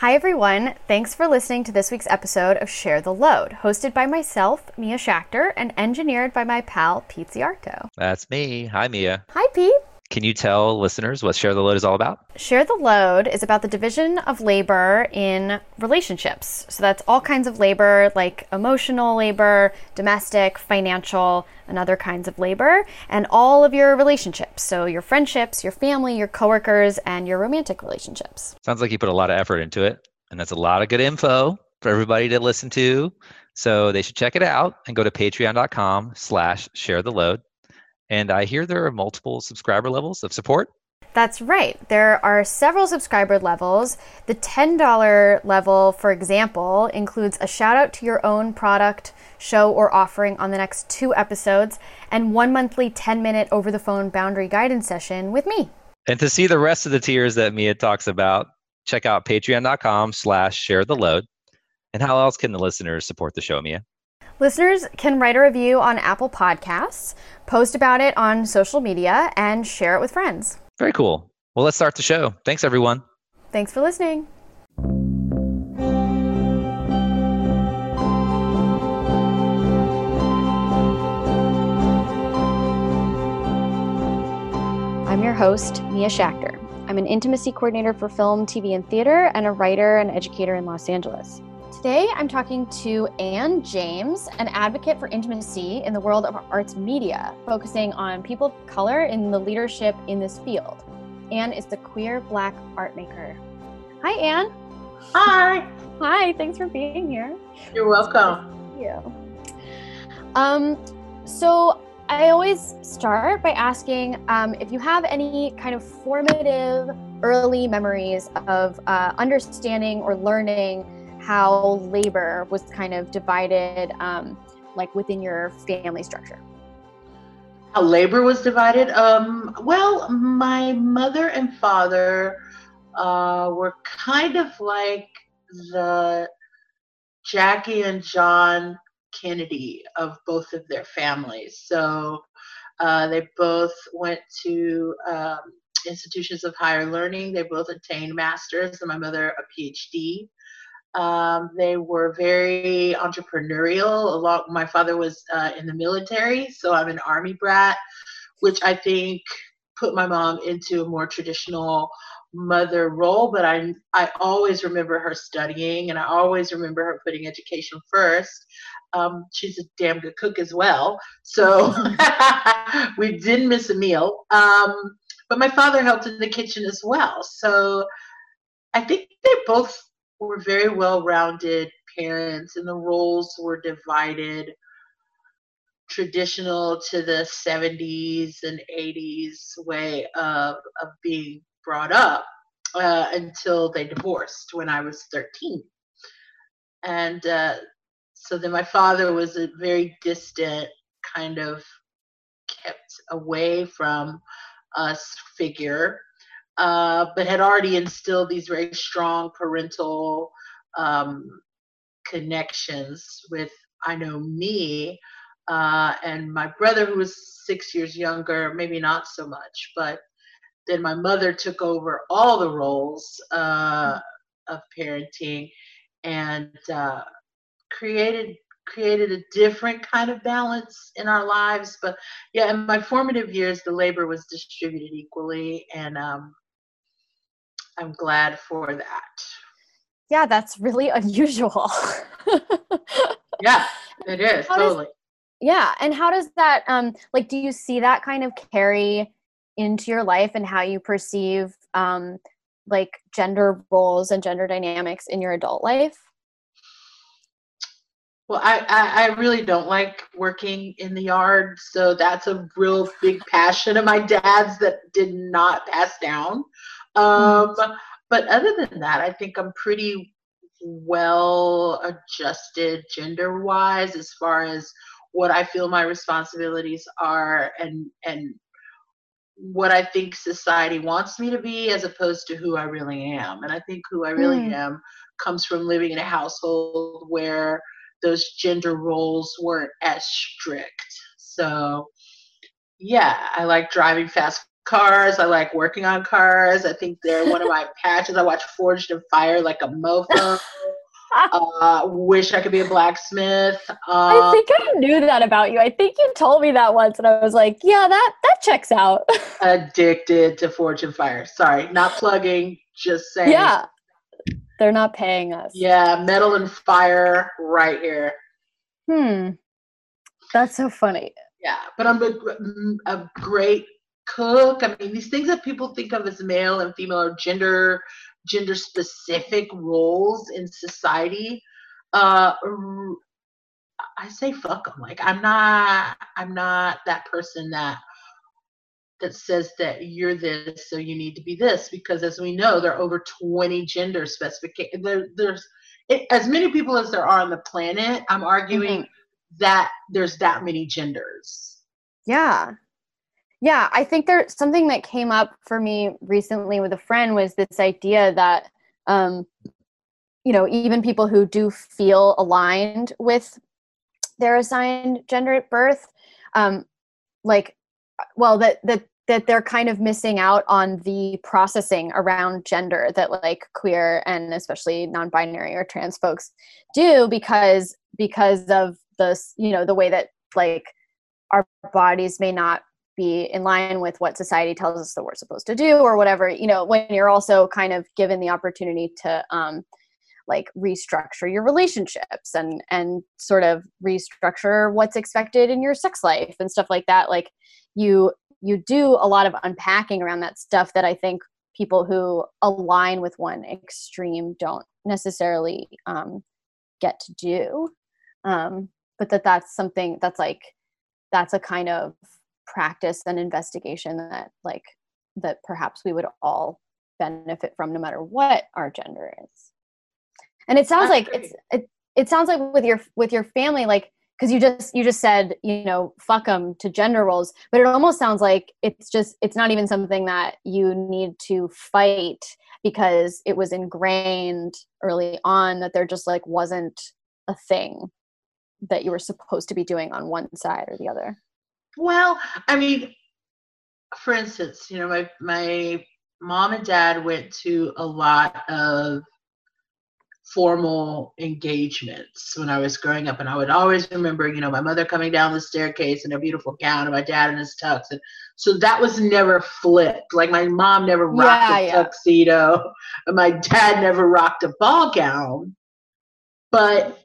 Hi, everyone. Thanks for listening to this week's episode of Share the Load, hosted by myself, Mia Schachter, and engineered by my pal, Pete Szijarto. That's me. Hi, Mia. Hi, Pete. Can you tell listeners what Share the Load is all about? Share the Load is about the division of labor in relationships. So that's all kinds of labor, like emotional labor, domestic, financial, and other kinds of labor, and all of your relationships. So your friendships, your family, your coworkers, and your romantic relationships. Sounds like you put a lot of effort into it, and that's a lot of good info for everybody to listen to. So they should check it out and go to patreon.com slash share the load and I hear there are multiple subscriber levels of support. That's right. There are several subscriber levels. The $10 level, for example, includes a shout out to your own product, show, or offering on the next two episodes, and one monthly 10 minute over the phone boundary guidance session with me. And to see the rest of the tiers that Mia talks about, check out patreon.com slash share the load. And how else can the listeners support the show, Mia? Listeners can write a review on Apple Podcasts, post about it on social media, and share it with friends. Very cool. Well, let's start the show. Thanks, everyone. Thanks for listening. I'm your host, Mia Schachter. I'm an intimacy coordinator for film, TV, and theater, and a writer and educator in Los Angeles. Today, I'm talking to Ann James, an advocate for intimacy in the world of arts media, focusing on people of color in the leadership in this field. Ann is the queer black art maker. Hi, Ann. Hi. Hi, thanks for being here. You're welcome. Thank you. Um, so I always start by asking um, if you have any kind of formative early memories of uh, understanding or learning how labor was kind of divided um, like within your family structure? How labor was divided? Um, well my mother and father uh, were kind of like the jackie and john kennedy of both of their families. So uh, they both went to um, institutions of higher learning. They both attained masters and my mother a phd um, they were very entrepreneurial. A lot. My father was uh, in the military, so I'm an army brat, which I think put my mom into a more traditional mother role. But I I always remember her studying, and I always remember her putting education first. Um, she's a damn good cook as well, so we didn't miss a meal. Um, but my father helped in the kitchen as well, so I think they both were very well rounded parents, and the roles were divided traditional to the 70s and 80s way of, of being brought up uh, until they divorced when I was 13. And uh, so then my father was a very distant, kind of kept away from us figure uh, but had already instilled these very strong parental um, connections with, I know, me uh, and my brother, who was six years younger, maybe not so much, but then my mother took over all the roles uh, of parenting and uh, created created a different kind of balance in our lives. But yeah in my formative years the labor was distributed equally and um, I'm glad for that. Yeah, that's really unusual. yeah, it is how totally. Does, yeah, and how does that um like do you see that kind of carry into your life and how you perceive um like gender roles and gender dynamics in your adult life? Well, I, I, I, really don't like working in the yard, so that's a real big passion of my dad's that did not pass down. Um, but other than that, I think I'm pretty well adjusted gender wise as far as what I feel my responsibilities are and and what I think society wants me to be as opposed to who I really am. And I think who I really mm. am comes from living in a household where those gender roles weren't as strict. So yeah, I like driving fast cars. I like working on cars. I think they're one of my passions. I watch Forged in Fire like a mofo. uh, wish I could be a blacksmith. Uh, I think I knew that about you. I think you told me that once, and I was like, "Yeah, that that checks out." addicted to Forged in Fire. Sorry, not plugging. Just saying. Yeah, they're not paying us. Yeah, metal and fire right here. Hmm, that's so funny. Yeah, but I'm a, a great cook. I mean, these things that people think of as male and female or gender gender specific roles in society. Uh, I say fuck them. Like I'm not I'm not that person that that says that you're this, so you need to be this, because as we know, there are over 20 gender specifications. There, there's it, as many people as there are on the planet. I'm arguing mm-hmm. that there's that many genders. Yeah, yeah, I think there's something that came up for me recently with a friend was this idea that, um, you know, even people who do feel aligned with their assigned gender at birth, um, like, well, that that that they're kind of missing out on the processing around gender that like queer and especially non-binary or trans folks do because because of this, you know, the way that like our bodies may not be in line with what society tells us that we're supposed to do or whatever you know when you're also kind of given the opportunity to um, like restructure your relationships and and sort of restructure what's expected in your sex life and stuff like that like you you do a lot of unpacking around that stuff that i think people who align with one extreme don't necessarily um, get to do. Um, but that that's something that's like that's a kind of practice and investigation that like that perhaps we would all benefit from no matter what our gender is. And it sounds like it's it, it sounds like with your with your family like because you just you just said you know fuck them to gender roles but it almost sounds like it's just it's not even something that you need to fight because it was ingrained early on that there just like wasn't a thing that you were supposed to be doing on one side or the other well, I mean, for instance, you know, my my mom and dad went to a lot of formal engagements when I was growing up, and I would always remember, you know, my mother coming down the staircase in a beautiful gown, and my dad in his tux, and so that was never flipped. Like my mom never rocked yeah, a yeah. tuxedo, and my dad never rocked a ball gown, but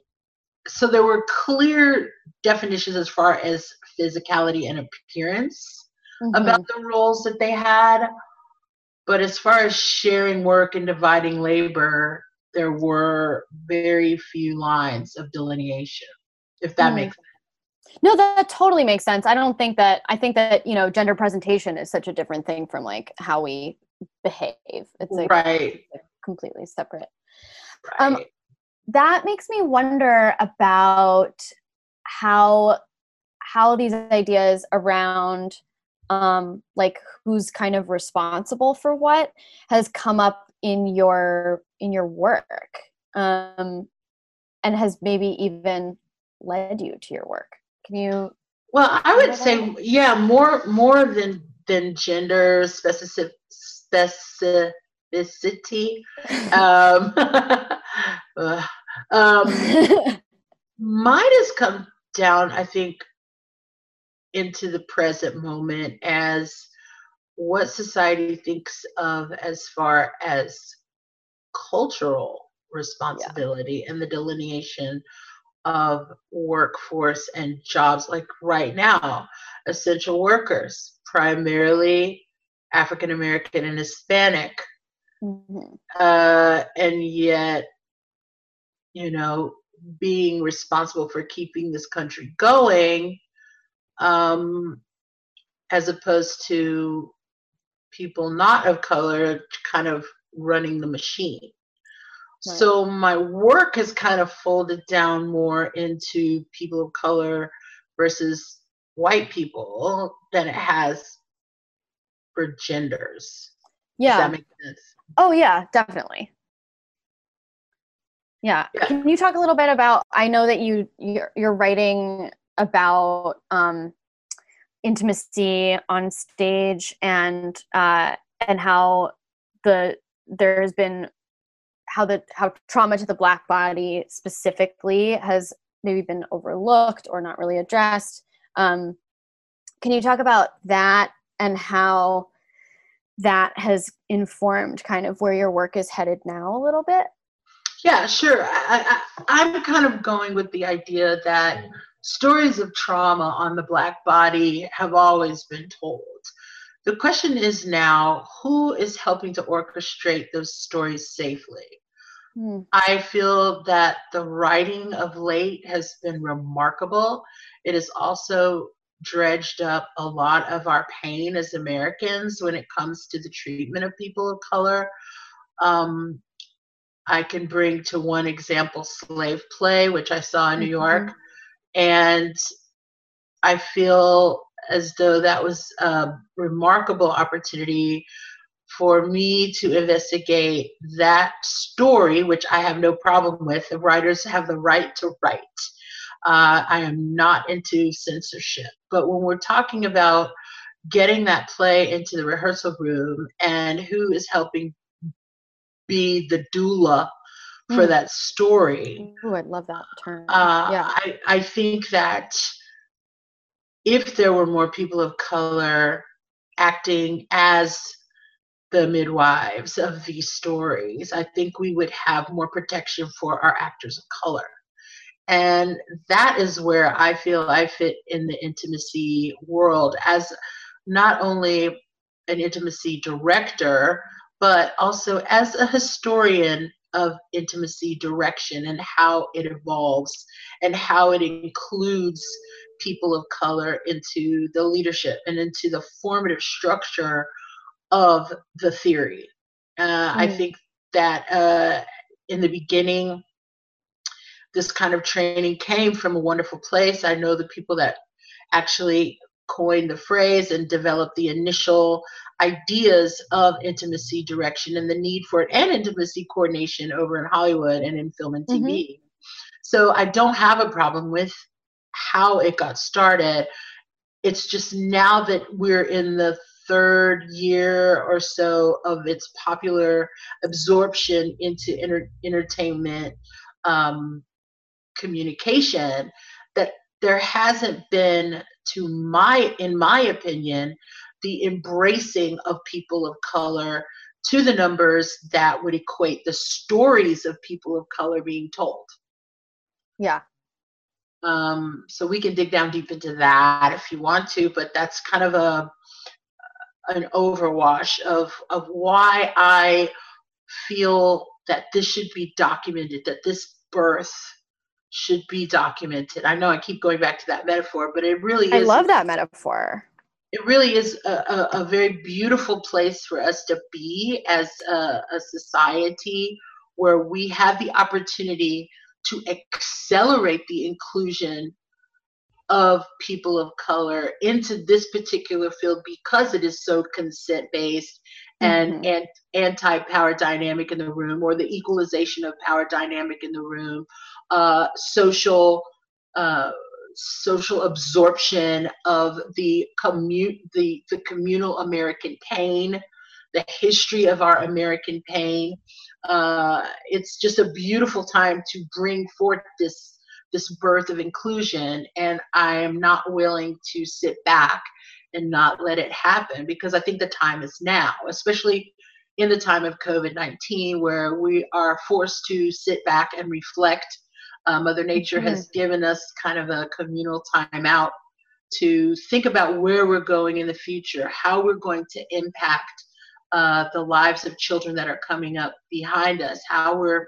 so there were clear definitions as far as physicality and appearance mm-hmm. about the roles that they had. But as far as sharing work and dividing labor, there were very few lines of delineation, if that mm. makes sense. No, that totally makes sense. I don't think that, I think that, you know, gender presentation is such a different thing from like how we behave. It's like right. completely separate. Um, right. Um, that makes me wonder about how how these ideas around um, like who's kind of responsible for what has come up in your in your work um, and has maybe even led you to your work. Can you well i would say yeah more more than than gender specific specificity. Um, um, mine has come down i think into the present moment as what society thinks of as far as cultural responsibility yeah. and the delineation of workforce and jobs like right now essential workers primarily african american and hispanic mm-hmm. uh, and yet you know being responsible for keeping this country going um, as opposed to people not of color kind of running the machine. Right. So my work has kind of folded down more into people of color versus white people than it has for genders. Yeah. Oh yeah, definitely. Yeah. yeah. Can you talk a little bit about I know that you you're, you're writing about um, intimacy on stage and uh, and how the there's been how the how trauma to the black body specifically has maybe been overlooked or not really addressed. Um, can you talk about that and how that has informed kind of where your work is headed now a little bit? Yeah, sure. I, am kind of going with the idea that stories of trauma on the Black body have always been told. The question is now who is helping to orchestrate those stories safely? Hmm. I feel that the writing of late has been remarkable. It has also dredged up a lot of our pain as Americans when it comes to the treatment of people of color. Um, I can bring to one example Slave Play, which I saw in New York. And I feel as though that was a remarkable opportunity for me to investigate that story, which I have no problem with. The writers have the right to write. Uh, I am not into censorship. But when we're talking about getting that play into the rehearsal room and who is helping be the doula for mm. that story. Oh, I love that term. Uh, yeah. I, I think that if there were more people of color acting as the midwives of these stories, I think we would have more protection for our actors of color. And that is where I feel I fit in the intimacy world as not only an intimacy director, but also as a historian of intimacy direction and how it evolves and how it includes people of color into the leadership and into the formative structure of the theory. Uh, mm. I think that uh, in the beginning, this kind of training came from a wonderful place. I know the people that actually coined the phrase and developed the initial ideas of intimacy direction and the need for it and intimacy coordination over in Hollywood and in film and TV. Mm-hmm. So I don't have a problem with how it got started. It's just now that we're in the third year or so of its popular absorption into entertainment um, communication there hasn't been to my in my opinion the embracing of people of color to the numbers that would equate the stories of people of color being told. Yeah. Um, so we can dig down deep into that if you want to, but that's kind of a an overwash of of why I feel that this should be documented, that this birth should be documented. I know I keep going back to that metaphor, but it really is. I love that metaphor it really is a, a, a, very beautiful place for us to be as a, a society where we have the opportunity to accelerate the inclusion of people of color into this particular field because it is so consent based and, mm-hmm. and anti-power dynamic in the room or the equalization of power dynamic in the room uh, social uh, social absorption of the commute the, the communal American pain, the history of our American pain. Uh, it's just a beautiful time to bring forth this this birth of inclusion, and I am not willing to sit back and not let it happen because I think the time is now, especially in the time of COVID 19, where we are forced to sit back and reflect uh, Mother Nature mm-hmm. has given us kind of a communal timeout to think about where we're going in the future, how we're going to impact uh, the lives of children that are coming up behind us, how we're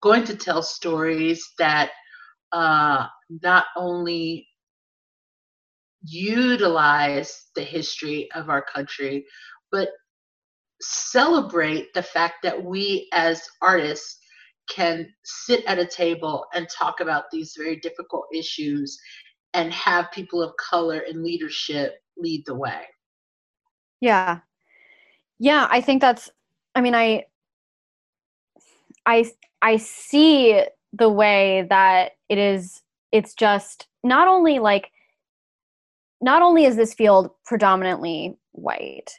going to tell stories that uh, not only utilize the history of our country, but celebrate the fact that we as artists can sit at a table and talk about these very difficult issues and have people of color in leadership lead the way. Yeah. Yeah, I think that's I mean I I I see the way that it is it's just not only like not only is this field predominantly white,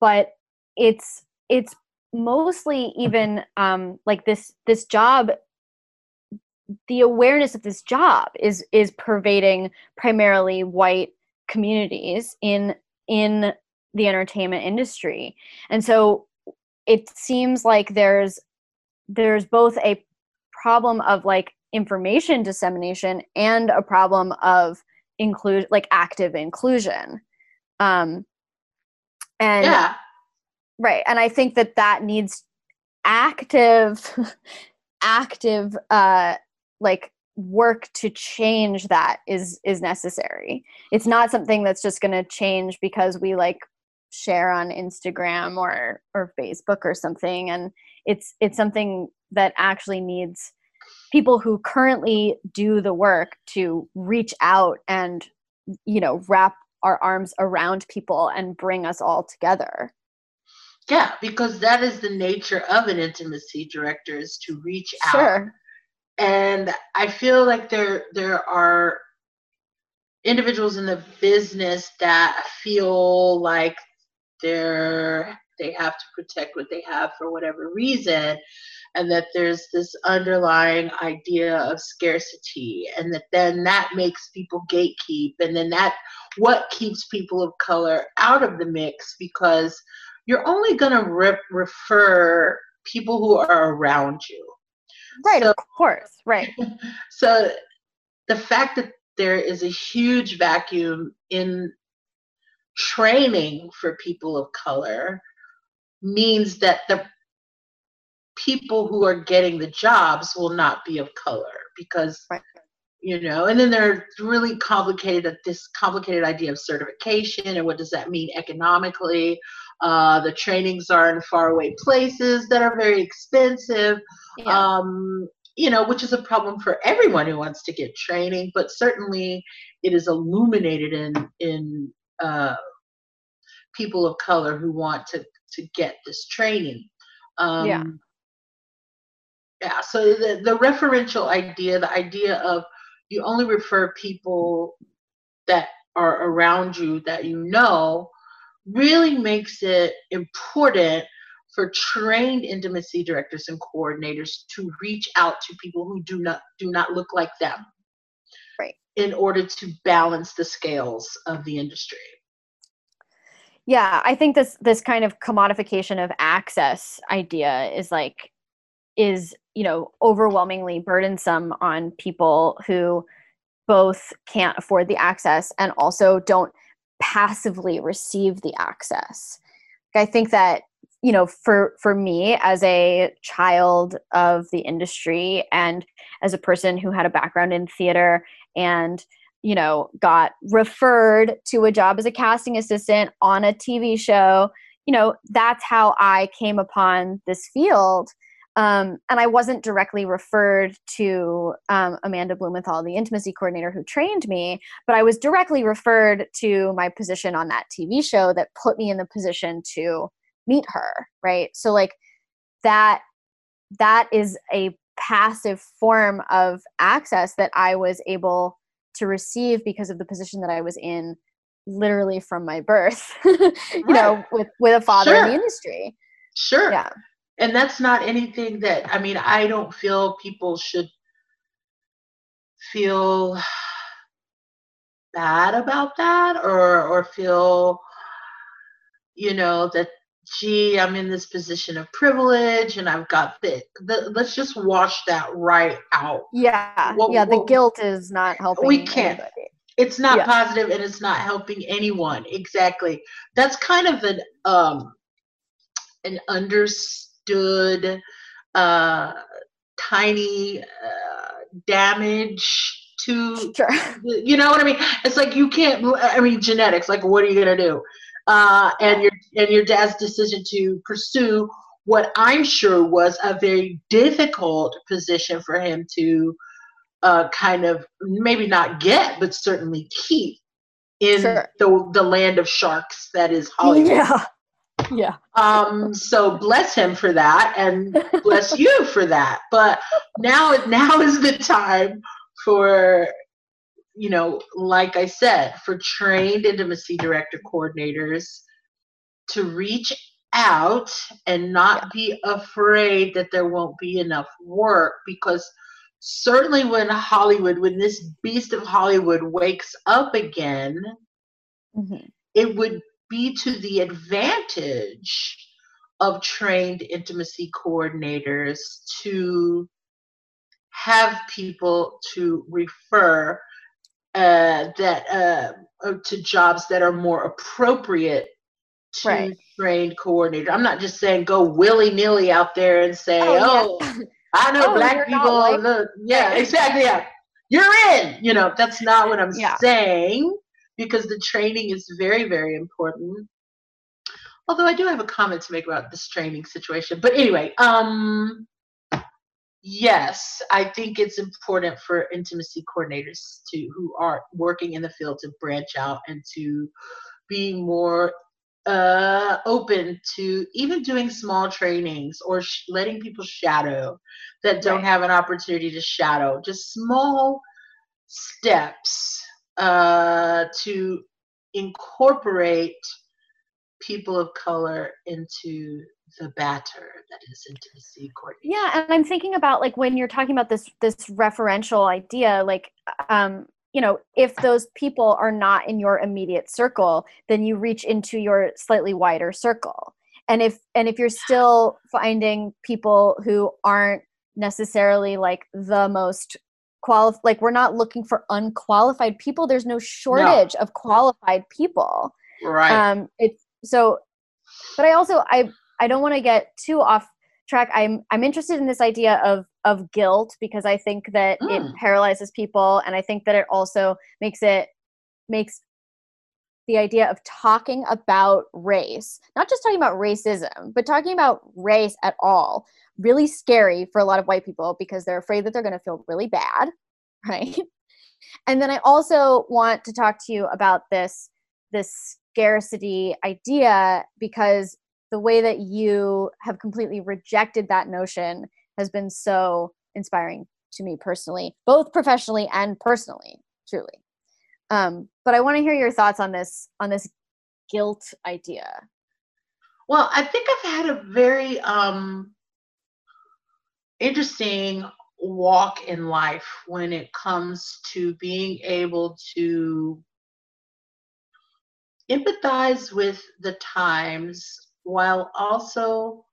but it's it's mostly even um, like this this job the awareness of this job is is pervading primarily white communities in in the entertainment industry. And so it seems like there's there's both a problem of like information dissemination and a problem of include like active inclusion. Um and yeah right and i think that that needs active active uh like work to change that is is necessary. It's not something that's just going to change because we like share on instagram or or facebook or something and it's it's something that actually needs people who currently do the work to reach out and you know wrap our arms around people and bring us all together yeah because that is the nature of an intimacy director is to reach sure. out and I feel like there there are individuals in the business that feel like they're they have to protect what they have for whatever reason and that there's this underlying idea of scarcity and that then that makes people gatekeep and then that what keeps people of color out of the mix because you're only going to re- refer people who are around you Right, so, of course, right. So the fact that there is a huge vacuum in training for people of color means that the people who are getting the jobs will not be of color because right. you know and then there's really complicated this complicated idea of certification and what does that mean economically uh, the trainings are in faraway places that are very expensive yeah. um, you know, which is a problem for everyone who wants to get training, but certainly it is illuminated in in uh, people of color who want to to get this training. Um, yeah. Yeah. So the the referential idea, the idea of you only refer people that are around you that you know, really makes it important for trained intimacy directors and coordinators to reach out to people who do not do not look like them. Right. In order to balance the scales of the industry. Yeah i think this this kind of commodification of access idea is like is you know overwhelmingly burdensome on people who both can't afford the access and also don't passively receive the access. I think that you know for for me as a child of the industry and as a person who had a background in theater and you know got referred to a job as a casting assistant on a TV show you know that's how I came upon this field um, and I wasn't directly referred to um, Amanda Blumenthal, the intimacy coordinator who trained me, but I was directly referred to my position on that TV show that put me in the position to meet her right? So like that that is a passive form of access that i was able to receive because of the position that i was in literally from my birth you know with with a father sure. in the industry. Sure. Yeah and that's not anything that i mean i don't feel people should feel bad about that or or feel you know that gee, I'm in this position of privilege and I've got the, the let's just wash that right out. Yeah. What, yeah, the what, guilt is not helping. We can't. Anybody. It's not yeah. positive and it's not helping anyone. Exactly. That's kind of an um an understood uh tiny uh, damage to sure. you know what I mean? It's like you can't I mean genetics, like what are you gonna do? uh, and your and your dad's decision to pursue what I'm sure was a very difficult position for him to uh, kind of maybe not get, but certainly keep in sure. the the land of sharks that is Hollywood. Yeah. Yeah. Um, so bless him for that and bless you for that. But now now is the time for you know, like I said, for trained intimacy director coordinators to reach out and not yeah. be afraid that there won't be enough work because certainly when Hollywood, when this beast of Hollywood wakes up again, mm-hmm. it would be to the advantage of trained intimacy coordinators to have people to refer uh, that uh, uh, to jobs that are more appropriate to right. trained coordinator. I'm not just saying go willy nilly out there and say, oh, oh I know oh, black people. Look, yeah, exactly. Yeah, you're in. You know, that's not what I'm yeah. saying because the training is very, very important. Although I do have a comment to make about this training situation. But anyway, um, yes, I think it's important for intimacy coordinators to who are working in the field to branch out and to be more uh, open to even doing small trainings or sh- letting people shadow that don't right. have an opportunity to shadow. Just small steps uh, to incorporate people of color into the batter that is intimacy coordination. Yeah, and I'm thinking about like when you're talking about this this referential idea, like um, you know, if those people are not in your immediate circle, then you reach into your slightly wider circle. And if and if you're still finding people who aren't necessarily like the most qualified like we're not looking for unqualified people there's no shortage no. of qualified people right um it's so but i also i i don't want to get too off track i'm i'm interested in this idea of of guilt because i think that mm. it paralyzes people and i think that it also makes it makes the idea of talking about race not just talking about racism but talking about race at all really scary for a lot of white people because they're afraid that they're going to feel really bad right? And then i also want to talk to you about this this scarcity idea because the way that you have completely rejected that notion has been so inspiring to me personally both professionally and personally truly. Um, but i want to hear your thoughts on this on this guilt idea. Well i think i've had a very um, interesting walk in life when it comes to being able to empathize with the times while also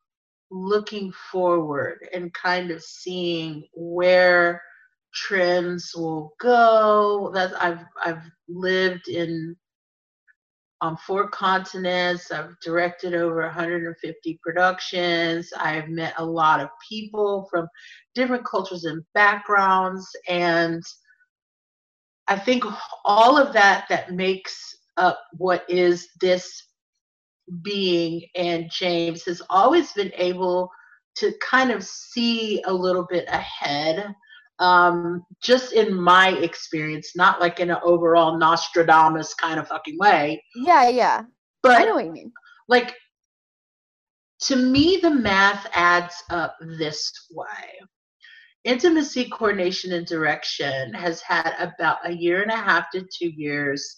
looking forward and kind of seeing where trends will go that i've i've lived in on four continents. I've directed over 150 productions. I've met a lot of people from different cultures and backgrounds. And I think all of that that makes up what is this being Ann James has always been able to kind of see a little bit ahead um, just in my experience, not like in an overall Nostradamus kind of fucking way. Yeah, yeah. But I know what you mean. Like, to me, the math adds up this way. Intimacy, coordination, and direction has had about a year and a half to two years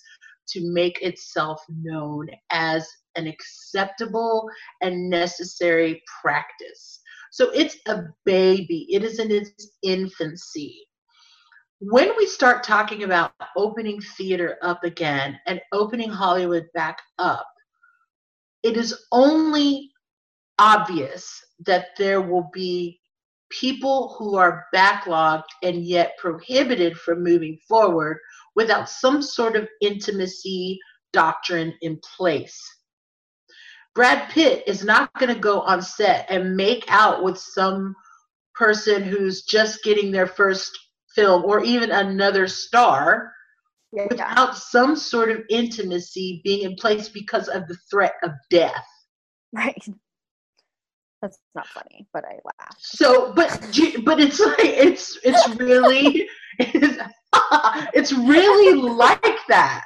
to make itself known as an acceptable and necessary practice. So it's a baby, it is in its infancy. When we start talking about opening theater up again and opening Hollywood back up, it is only obvious that there will be people who are backlogged and yet prohibited from moving forward without some sort of intimacy doctrine in place. Brad Pitt is not going to go on set and make out with some person who's just getting their first film or even another star yeah, without some sort of intimacy being in place because of the threat of death. Right. That's not funny, but I laugh. So, but but it's like it's it's really it's, it's really like that.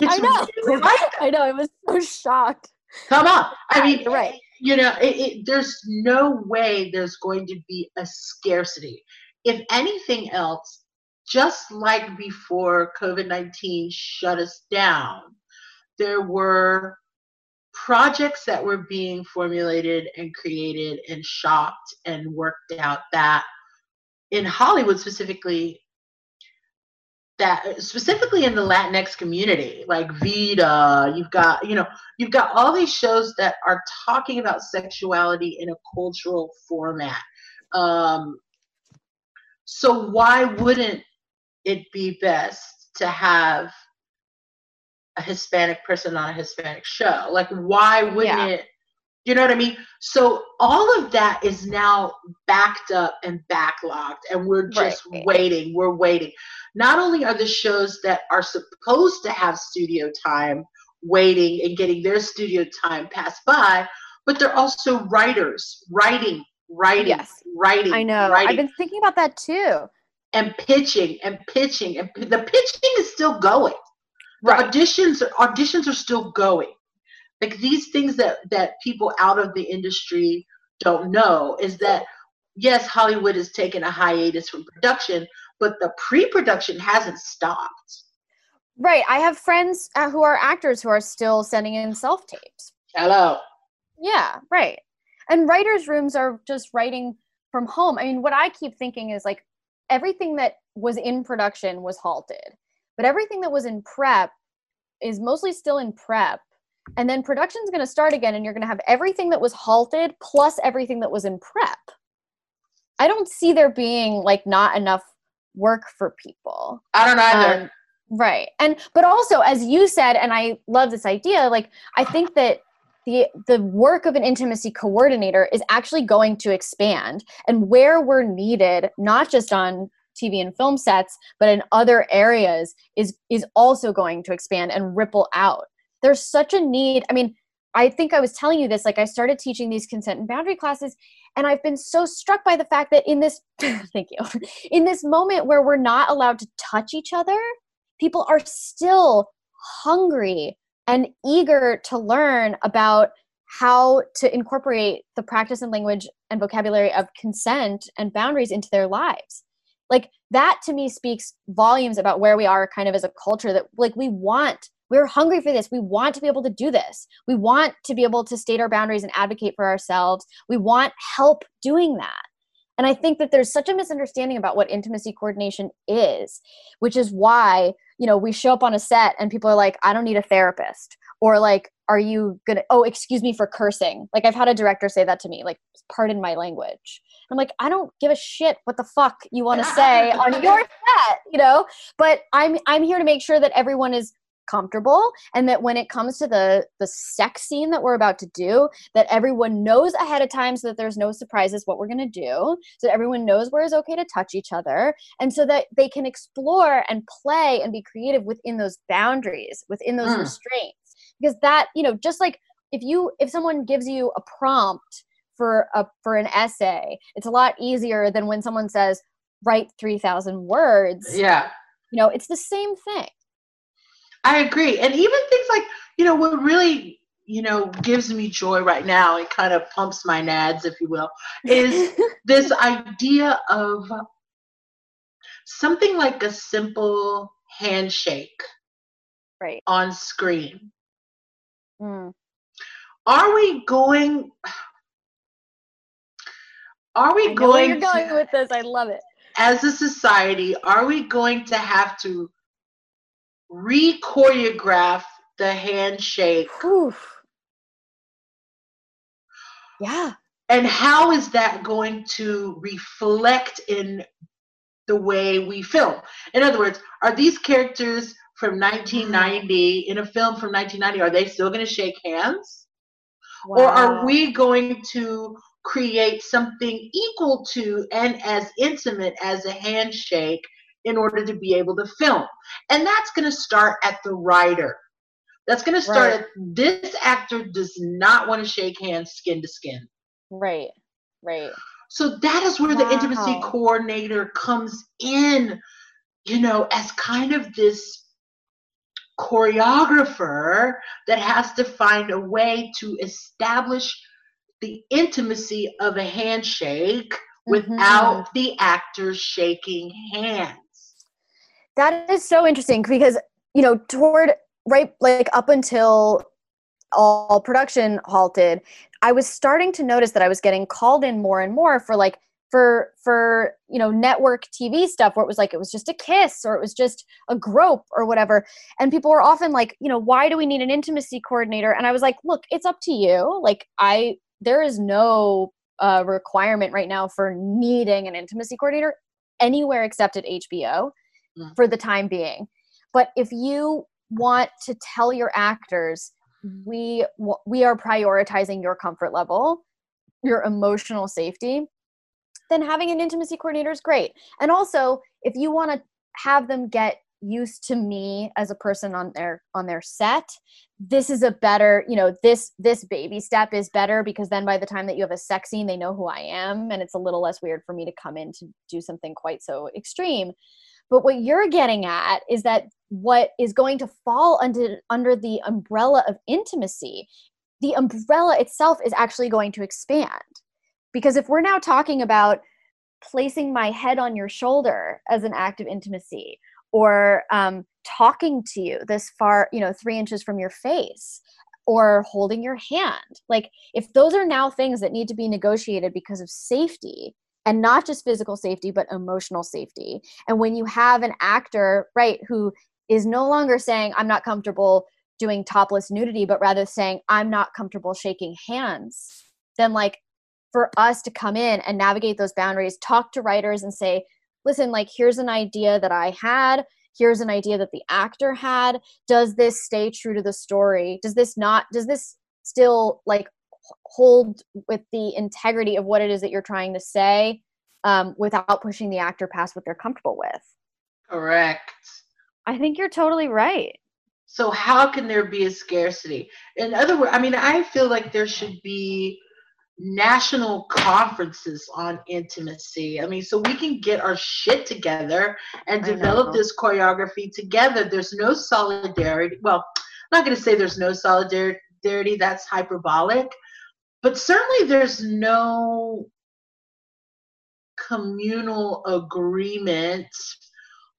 It's I know. Really like I know. I was so shocked. Come on. I mean, right. You know, it, it, there's no way there's going to be a scarcity. If anything else, just like before COVID 19 shut us down, there were projects that were being formulated and created and shopped and worked out that in Hollywood specifically that specifically in the Latinx community, like Vida, you've got, you know, you've got all these shows that are talking about sexuality in a cultural format. Um, so why wouldn't it be best to have a Hispanic person on a Hispanic show? Like, why wouldn't yeah. it? You know what I mean? So all of that is now backed up and backlogged, and we're just right. waiting. We're waiting. Not only are the shows that are supposed to have studio time waiting and getting their studio time passed by, but they're also writers writing, writing, yes. writing. I know. Writing. I've been thinking about that too. And pitching and pitching and the pitching is still going. The right. auditions auditions are still going like these things that that people out of the industry don't know is that yes hollywood has taken a hiatus from production but the pre-production hasn't stopped. Right. I have friends uh, who are actors who are still sending in self tapes hello. Yeah right. And writers rooms are just writing from home. I mean what i keep thinking is like everything that was in production was halted but everything that was in prep is mostly still in prep and then production's going to start again and you're going to have everything that was halted plus everything that was in prep. I don't see there being like not enough work for people. I don't either. Um, right. And but also as you said and i love this idea like i think that the the work of an intimacy coordinator is actually going to expand and where we're needed not just on TV and film sets, but in other areas is is also going to expand and ripple out there's such a need. I mean i think i was telling you this like i started teaching these consent and boundary classes and i've been so struck by the fact that in this thank you in this moment where we're not allowed to touch each other people are still hungry and eager to learn about how to incorporate the practice and language and vocabulary of consent and boundaries into their lives. Like that to me speaks volumes about where we are kind of as a culture that like we want we're hungry for this. We want to be able to do this. We want to be able to state our boundaries and advocate for ourselves. We want help doing that. And I think that there's such a misunderstanding about what intimacy coordination is, which is why, you know, we show up on a set and people are like, I don't need a therapist. Or like, are you gonna, oh, excuse me for cursing. Like, I've had a director say that to me, like, pardon my language. I'm like, I don't give a shit what the fuck you want to say on your set, you know? But I'm I'm here to make sure that everyone is comfortable and that when it comes to the the sex scene that we're about to do that everyone knows ahead of time so that there's no surprises what we're going to do so everyone knows where it's okay to touch each other and so that they can explore and play and be creative within those boundaries within those mm. restraints. Because that you know just like if you if someone gives you a prompt for a for an essay it's a lot easier than when someone says write 3000 words. Yeah. You know it's the same thing I agree. And even things like, you know, what really, you know, gives me joy right now and kind of pumps my nads, if you will, is this idea of something like a simple handshake right on screen. Mm. Are we going are we going you're going to, with this i love it as a society are we going to have to re-choreograph the handshake. Oof. Yeah. And how is that going to reflect in the way we film? In other words, are these characters from 1990 in a film from 1990 are they still going to shake hands? Wow. Or are we going to create something equal to and as intimate as a handshake in order to be able to film. And that's going to start at the writer. That's going to start right. at this actor does not want to shake hands skin to skin. Right, right. So that is where wow. the intimacy coordinator comes in, you know, as kind of this choreographer that has to find a way to establish the intimacy of a handshake without mm-hmm. the actors shaking hands. That is so interesting because, you know, toward right like up until all production halted, I was starting to notice that I was getting called in more and more for like for for you know network TV stuff where it was like it was just a kiss or it was just a grope or whatever. And people were often like you know why do we need an intimacy coordinator? And I was like look it's up to you. Like I there is no uh, requirement right now for needing an intimacy coordinator anywhere except at HBO mm. for the time being. But if you want to tell your actors we we are prioritizing your comfort level your emotional safety then having an intimacy coordinator is great. And also if you want to have them get used to me as a person on their on their set this is a better you know this this baby step is better because then by the time that you have a sex scene they know who i am and it's a little less weird for me to come in to do something quite so extreme but what you're getting at is that what is going to fall under under the umbrella of intimacy, the umbrella itself is actually going to expand. Because if we're now talking about placing my head on your shoulder as an act of intimacy, or um, talking to you this far, you know, three inches from your face, or holding your hand, like if those are now things that need to be negotiated because of safety, and not just physical safety but emotional safety. And when you have an actor right who is no longer saying i'm not comfortable doing topless nudity but rather saying i'm not comfortable shaking hands then like for us to come in and navigate those boundaries talk to writers and say listen like here's an idea that i had. Here's an idea that the actor had. Does this stay true to the story? Does this not does this still like hold with the integrity of what it is that you're trying to say um, without pushing the actor past what they're comfortable with. Correct. I think you're totally right. So how can there be a scarcity? In other words, I mean, I feel like there should be national conferences on intimacy. I mean, so we can get our shit together and develop this choreography together. There's no solidarity. Well, I'm not going to say there's no solidarity. That's hyperbolic but certainly there's no communal agreement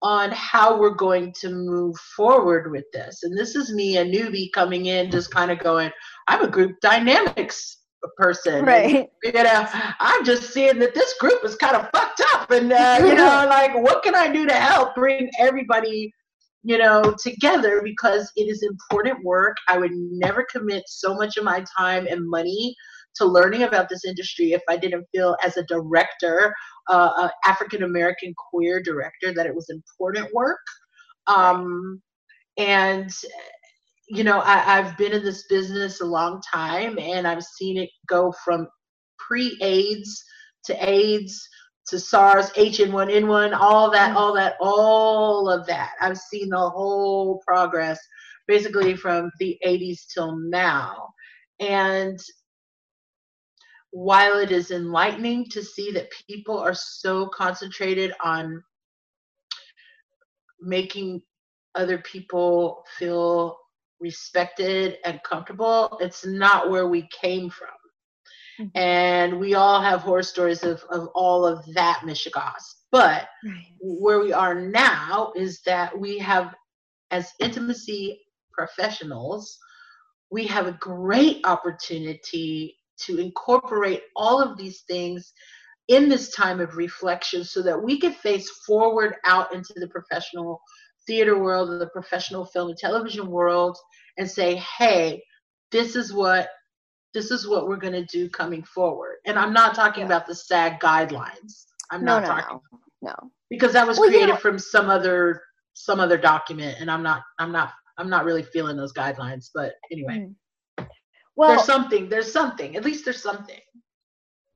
on how we're going to move forward with this. And this is me, a newbie coming in, just kind of going, I'm a group dynamics person. Right. And, you know, I'm just seeing that this group is kind of fucked up. And, uh, you know, like, what can I do to help bring everybody, you know, together? Because it is important work. I would never commit so much of my time and money to learning about this industry if I didn't feel as a director, uh, African American queer director, that it was important work. Um, and you know, I, I've been in this business a long time, and I've seen it go from pre-AIDS to AIDS to SARS, H1N1, all that, mm. all that, all of that. I've seen the whole progress basically from the 80s till now. And while it is enlightening to see that people are so concentrated on making other people feel respected and comfortable, it's not where we came from. Mm-hmm. And we all have horror stories of, of all of that mishigas. But right. where we are now is that we have, as intimacy professionals, we have a great opportunity to incorporate all of these things in this time of reflection so that we can face forward out into the professional theater world or the professional film and television world and say hey this is what this is what we're going to do coming forward. And i'm not talking yeah. about the SAG guidelines. I'm no, not no, talking no, no because that was well, created from some other some other document and i'm not i'm not i'm not really feeling those guidelines but anyway. Mm well there's something there's something at least there's something.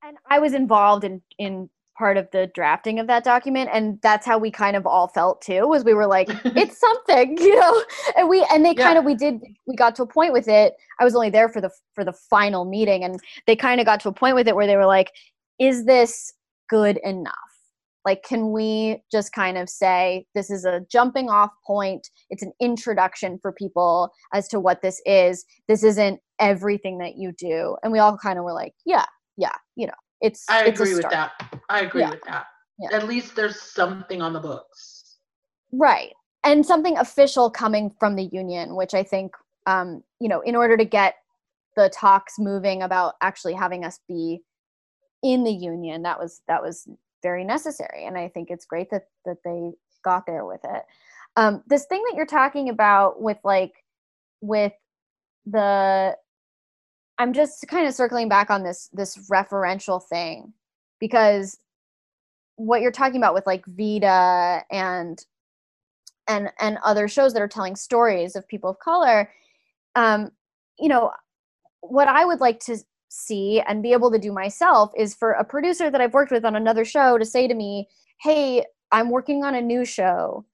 And i was involved in in part of the drafting of that document and that's how we kind of all felt too was we were like it's something you know? And we and they yeah. kind of we did we got to a point with it. I was only there for the for the final meeting and they kind of got to a point with it where they were like is this good enough? Like can we just kind of say this is a jumping off point. It's an introduction for people as to what this is. This isn't everything that you do. And we all kind of were like yeah yeah you know it's i it's agree with that i agree yeah. with that yeah. at least there's something on the books right and something official coming from the union, which I think, um, you know, in order to get the talks moving about actually having us be in the union, that was that was very necessary, and I think it's great that that they got there with it. Um, this thing that you're talking about with like with the I'm just kind of circling back on this this referential thing because what you're talking about with like Vida and and and other shows that are telling stories of people of color um you know what i would like to see and be able to do myself is for a producer that i've worked with on another show to say to me hey i'm working on a new show.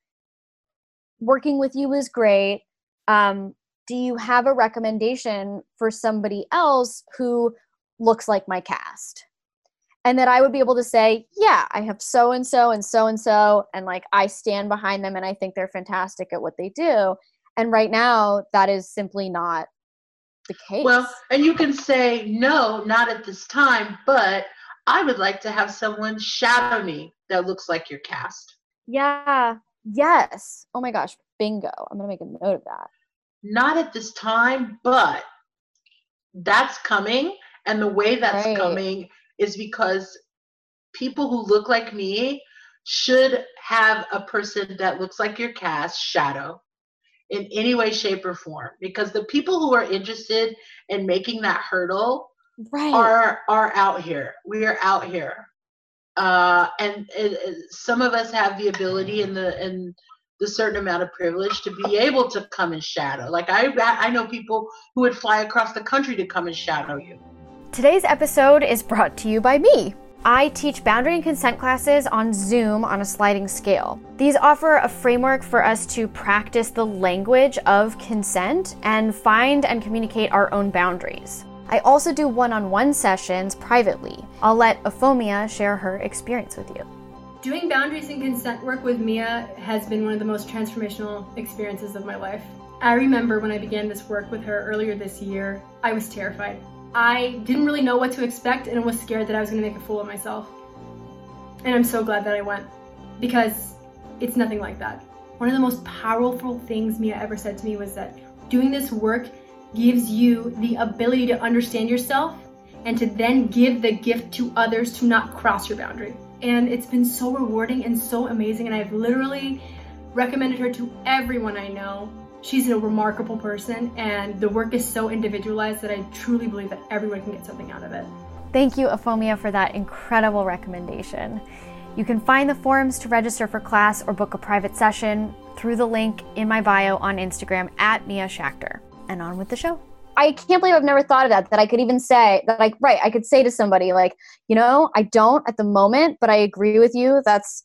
Working with you is great. Um do you have a recommendation for somebody else who looks like my cast and that I would be able to say, yeah, I have so and so and so and so, and like I stand behind them and I think they're fantastic at what they do. And right now, that is simply not the case. Well, and you can say, no, not at this time, but I would like to have someone shadow me that looks like your cast. Yeah. Yes. Oh my gosh. Bingo. I'm going to make a note of that. Not at this time, but that's coming. And the way that's right. coming is because people who look like me should have a person that looks like your cast shadow in any way shape or form. Because the people who are interested in making that hurdle right. are are out here. We are out here. Uh, and it, it, some of us have the ability and the and the certain amount of privilege to be able to come and shadow. Like i i know people who would fly across the country to come and shadow you Today's episode is brought to you by me. I teach boundary and consent classes on Zoom on a sliding scale. These offer a framework for us to practice the language of consent and find and communicate our own boundaries. I also do one on one sessions privately. I'll let Afomia share her experience with you. Doing boundaries and consent work with Mia has been one of the most transformational experiences of my life. I remember when I began this work with her earlier this year, I was terrified. I didn't really know what to expect and was scared that I was going to make a fool of myself. And I'm so glad that I went because it's nothing like that. One of the most powerful things Mia ever said to me was that doing this work gives you the ability to understand yourself and to then give the gift to others to not cross your boundary. And it's been so rewarding and so amazing. And I've literally recommended her to everyone I know she's a remarkable person and the work is so individualized that I truly believe that everyone can get something out of it. Thank you, Afomia, for that incredible recommendation. You can find the forums to register for class or book a private session through the link in my bio on Instagram at Mia Schachter. And on with the show. I can't believe I've never thought of that. That I could even say that, like, right, I could say to somebody, like, you know, I don't at the moment, but I agree with you. That's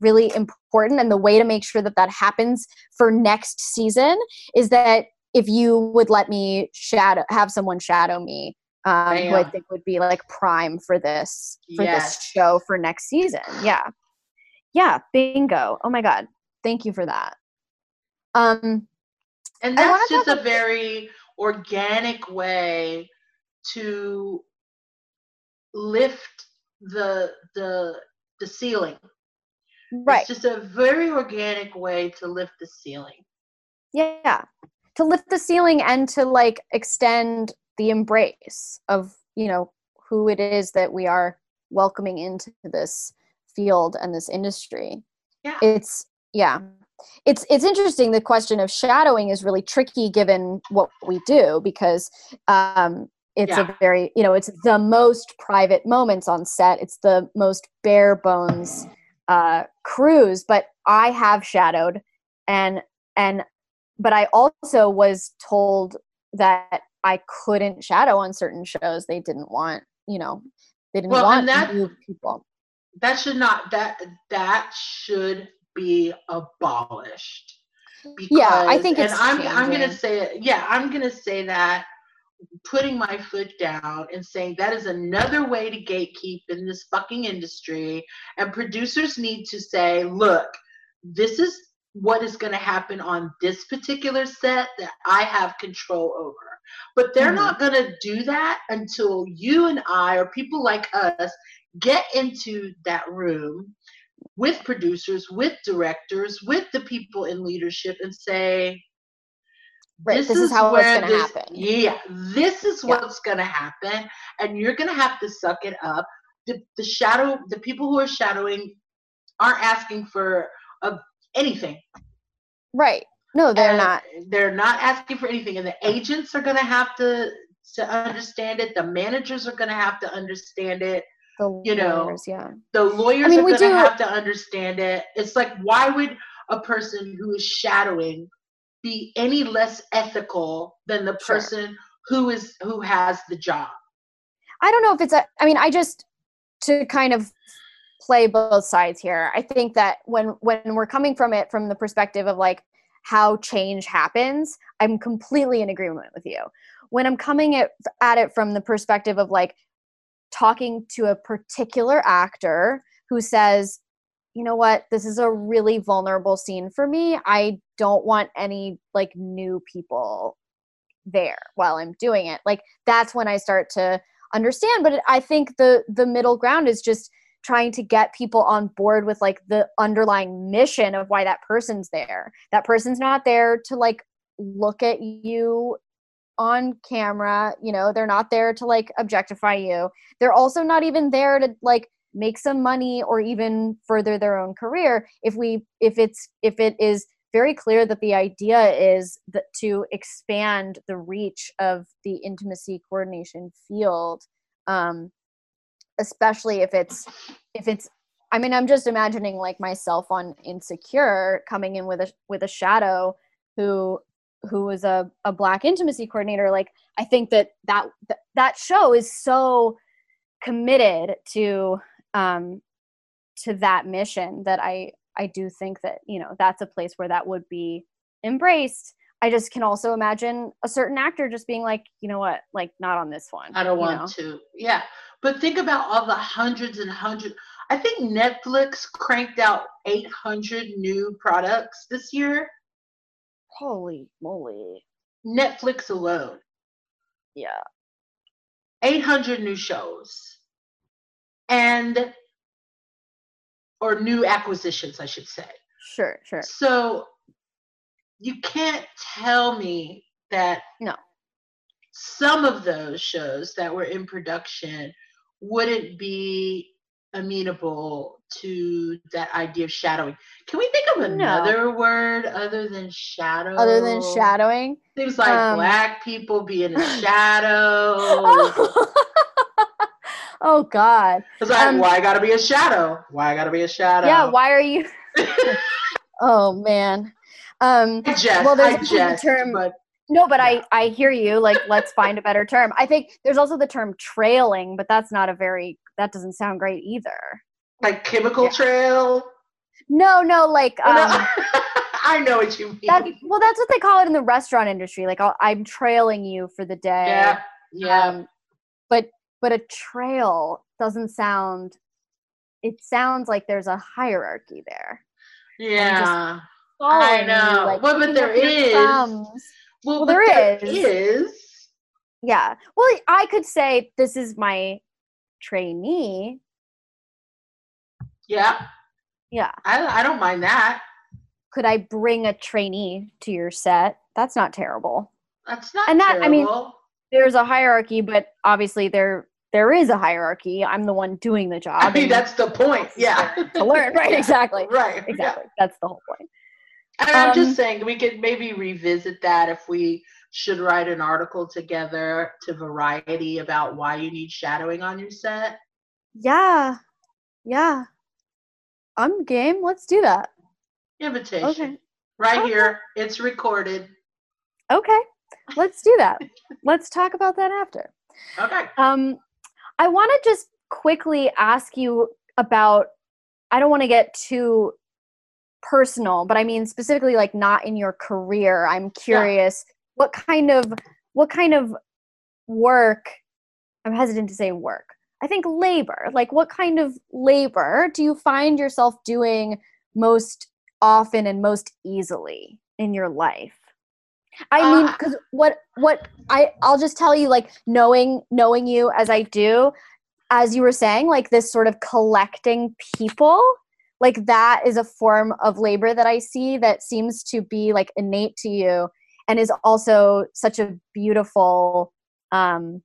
really important and the way to make sure that that happens for next season is that if you would let me shadow have someone shadow me um, who I think would be like prime for this for yes. this show for next season. Yeah, yeah, bingo. Oh my god, thank you for that. Um, and that's just a very organic way to lift the the the ceiling Right. It's just a very organic way to lift the ceiling. Yeah. To lift the ceiling and to like extend the embrace of, you know, who it is that we are welcoming into this field and this industry. Yeah. It's yeah. It's it's interesting the question of shadowing is really tricky given what we do because um it's yeah. a very you know it's the most private moments on set it's the most bare bones uh, crews, but I have shadowed and and but I also was told that I couldn't shadow on certain shows. They didn't want, you know, they didn't well, want that, new people. That should not that that should be abolished. Because, yeah, I think it's. And I'm changing. I'm gonna say it. yeah, I'm gonna say that putting my foot down and saying that is another way to gatekeep in this fucking industry. And producers need to say, look, this is what is going to happen on this particular set that I have control over. But they're mm-hmm. not going to do that until you and I or people like us get into that room with producers, with directors, with the people in leadership and say, right, this, this is, is, how it's going to happen. Yeah, this is yeah. what's going to happen. And you're going to have to suck it up. The, the shadow, the people who are shadowing aren't asking for a, anything. Right. No, they're and not. They're not asking for anything. And the agents are going to have to to understand it. The managers are going to have to understand it. The you lawyers, know, yeah. The lawyers I mean, are going to have to understand it. It's like, why would a person who is shadowing be any less ethical than the person sure. who is who has the job? I don't know if it's a. I mean, I just to kind of play both sides here. I think that when when we're coming from it from the perspective of like how change happens, I'm completely in agreement with you. When I'm coming at, at it from the perspective of like talking to a particular actor who says, you know what, this is a really vulnerable scene for me. I don't want any like new people there while I'm doing it. Like that's when I start to understand. But I think the the middle ground is just trying to get people on board with like the underlying mission of why that person's there. That person's not there to like look at you on camera, you know, they're not there to like objectify you. They're also not even there to like make some money or even further their own career if we if it's if it is very clear that the idea is that to expand the reach of the intimacy coordination field um, especially if it's if it's i mean i'm just imagining like myself on Insecure coming in with a with a shadow who who was a, a black intimacy coordinator. Like i think that that that show is so committed to um to that mission that i i do think that you know that's a place where that would be embraced i just can also imagine a certain actor just being like you know what like not on this one i don't want know? to yeah but think about all the hundreds and hundreds. I think Netflix cranked out 800 new products this year. Holy moly. Netflix alone. Yeah. 800 new shows. And, or new acquisitions, I should say. Sure, sure. So you can't tell me that no some of those shows that were in production wouldn't be amenable to that idea of shadowing. Can we think of another no. word other than shadow? Other than shadowing? Things like um, black people being a shadow. oh God. It's like, um, why I gotta be a shadow? Why I gotta be a shadow? Yeah, why are you Oh man. Um I jest, well there's I jest, term but no, but yeah. I I hear you. Like, let's find a better term. I think there's also the term trailing, but that's not a very that doesn't sound great either. Like chemical yeah. trail. No, no, like um, I know what you mean. That, well, that's what they call it in the restaurant industry. Like i am trailing you for the day. Yeah, yeah. Um, but but a trail doesn't sound. It sounds like there's a hierarchy there. Yeah, I know. You, like, well, but there is. Thumbs well, well there, there is. is. Yeah. Well, I could say this is my trainee. Yeah. Yeah. I, I don't mind that. Could I bring a trainee to your set? That's not terrible. That's not and that, terrible. I mean, there's a hierarchy, but obviously there there is a hierarchy. I'm the one doing the job. I mean, that's the point. Yeah. to learn. Right. Exactly. Right. Exactly. Yeah. That's the whole point. And I'm um, just saying we could maybe revisit that if we should write an article together to Variety about why you need shadowing on your set. Yeah. Yeah. I'm game. Let's do that. Invitation. Okay. Right okay. here. It's recorded. Okay. Let's do that. Let's talk about that after. Okay. Um I want to just quickly ask you about I don't want to get too personal, but I mean specifically like not in your career. I'm curious yeah. what kind of what kind of work I'm hesitant to say work. I think labor. Like what kind of labor do you find yourself doing most often and most easily in your life? I uh, mean cuz what what I I'll just tell you like knowing knowing you as I do as you were saying like this sort of collecting people like that is a form of labor that I see that seems to be like innate to you and is also such a beautiful um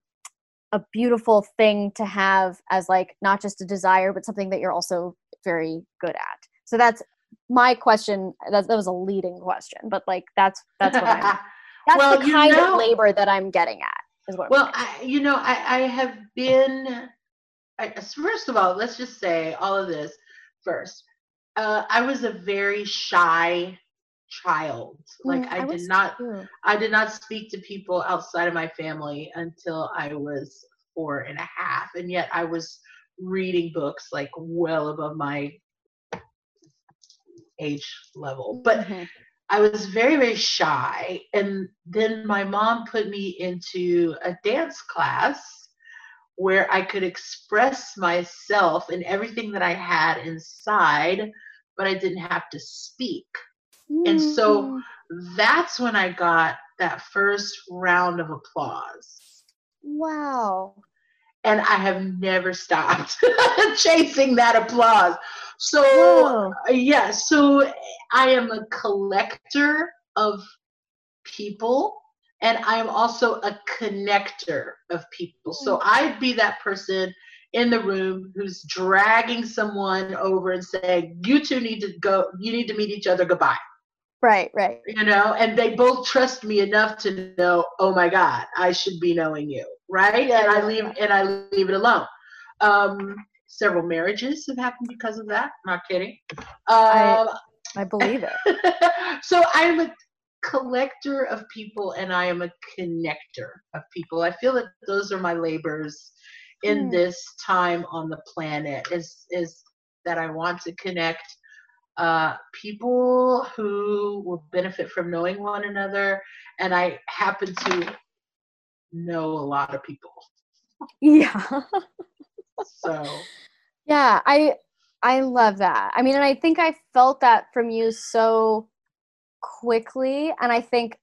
a beautiful thing to have as like not just a desire but something that you're also very good at. So that's my question that, that was a leading question but like that's that's what i'm that's well, the kind know, of labor that i'm getting at is what well I, you know I, I have been I, first of all let's just say all of this first uh, i was a very shy child. Like mm, I, I, did not too. I did not speak to people outside of my family until I was four and a half. And yet I was reading books like well above my age level. But mm-hmm. I was very, very shy. And then my mom put me into a dance class where I could express myself and everything that I had inside, but I didn't have to speak. Mm. And so mm-hmm. that's when I got that first round of applause. Wow. And I have never stopped chasing that applause. So, yeah, so I am a collector of people and I am also a connector of people. So mm. I'd be that person in the room who's dragging someone over and saying, You two need to go, you need to meet each other, goodbye. Right, right. You know, and they both trust me enough to know, oh my God, I should be knowing you, right? Yeah, and I leave and I leave it alone. Um, several marriages have happened because of that. Not kidding. Um, I, I believe it. so I'm a collector of people and I am a connector of people. I feel that those are my labors in hmm. this time on the planet is is that I want to connect uh, people who will benefit from knowing one another. And I happen to know a lot of people. Yeah. so. Yeah, I I love that. I mean, and I think I felt that from you so quickly, and I think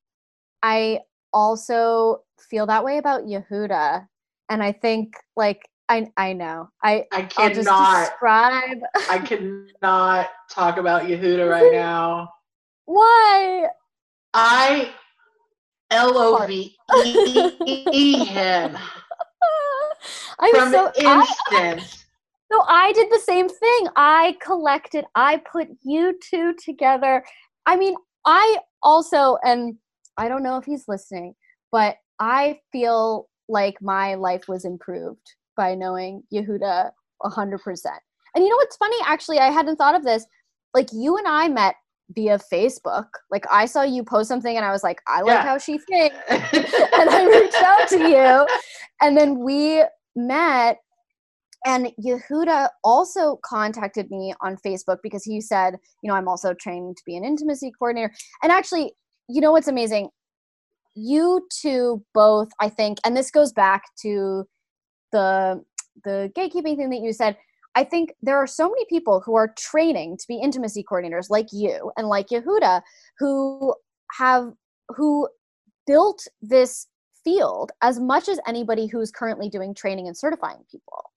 I also feel that way about Yehuda. And I think like I I know. I I cannot describe. I cannot talk about Yehuda right now. Why? I L O V E him. I'm from so instant. So I did the same thing. I collected. I put you two together. I mean, I also and I don't know if he's listening, but I feel like my life was improved by knowing Yehuda 100%. And you know what's funny? Actually, I hadn't thought of this. Like, you and I met via Facebook. Like, I saw you post something and I was like, I like yeah. how she thinks. and I reached out to you. And then we met. And Yehuda also contacted me on Facebook because he said, you know, I'm also trained to be an intimacy coordinator. And actually, you know what's amazing? You two both, I think, and this goes back to the the gatekeeping thing that you said i think there are so many people who are training to be intimacy coordinators like you and like Yehuda who have who built this field as much as anybody who's currently doing training and certifying people.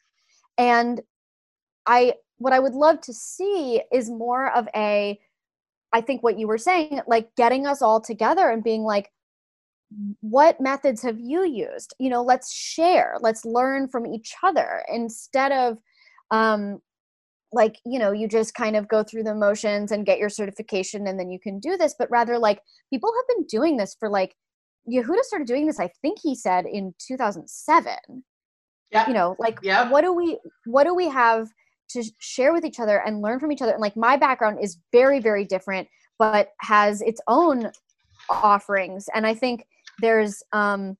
And i what i would love to see is more of a i think what you were saying like getting us all together and being like what methods have you used? You know let's share let's learn from each other instead of um like you know you just kind of go through the motions and get your certification and then you can do this but rather like people have been doing this for like Yehuda started doing this i think he said in 2007 yeah. You know like yeah. what do we what do we have to share with each other and learn from each other? And like my background is very very different but has its own offerings. And i think there's um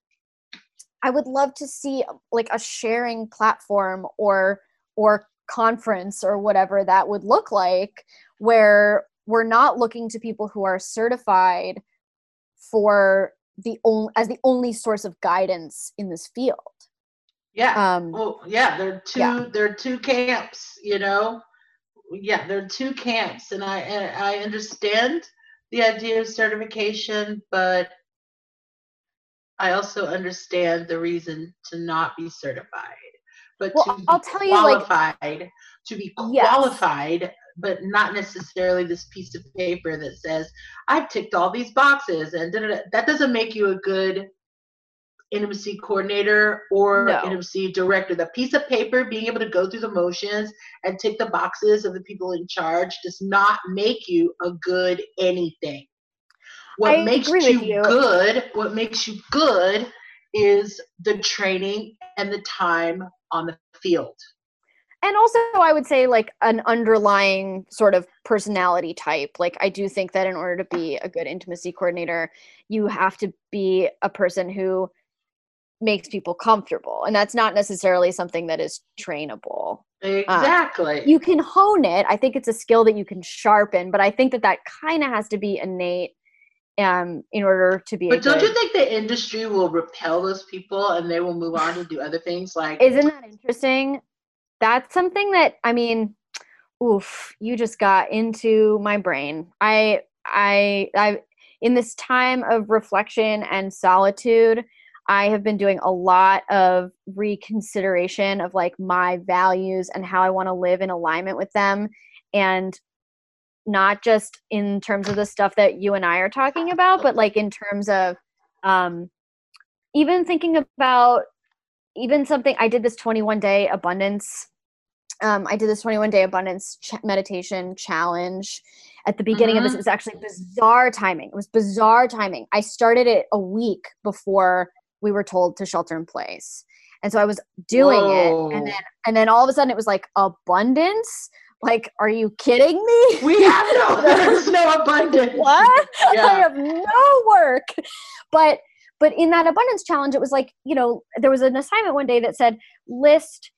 i would love to see like a sharing platform or or conference or whatever that would look like where we're not looking to people who are certified for the only as the only source of guidance in this field. Yeah. Um well yeah there are two yeah. there are two camps you know? Yeah there are two camps and i and i understand the idea of certification but I also understand the reason to not be certified, but well, to I'll tell you, like, to be qualified, yes. but not necessarily this piece of paper that says I've ticked all these boxes and da-da-da. that doesn't make you a good intimacy coordinator or No. intimacy director. The piece of paper, being able to go through the motions and tick the boxes of the people in charge, does not make you a good anything. What I makes you, you. good, what makes you good is the training and the time on the field. and also i would say like an underlying sort of personality type like i do think that in order to be a good intimacy coordinator you have to be a person who makes people comfortable and that's not necessarily something that is trainable um, Exactly. you can hone it i think it's a skill that you can sharpen but i think that that kind of has to be innate um in order to be but don't good you think the industry will repel those people and they will move on to do other things like Isn't that interesting? That's something that I mean, oof, you just got into my brain. I I I in this time of reflection and solitude, I have been doing a lot of reconsideration of like my values and how I want to live in alignment with them and not just in terms of the stuff that you and I are talking about, but like in terms of um even thinking about even something i did this 21 day abundance um, i did this 21 day abundance ch- meditation challenge at the beginning of this. Mhm. it was actually bizarre timing. It was bizarre timing. I started it a week before we were told to shelter in place. And so i was doing it and then and then all of a sudden it was like abundance like are you kidding me? We have no there's no abundance. what? I have no work. But but in that abundance challenge it was like you know there was an assignment one day that said list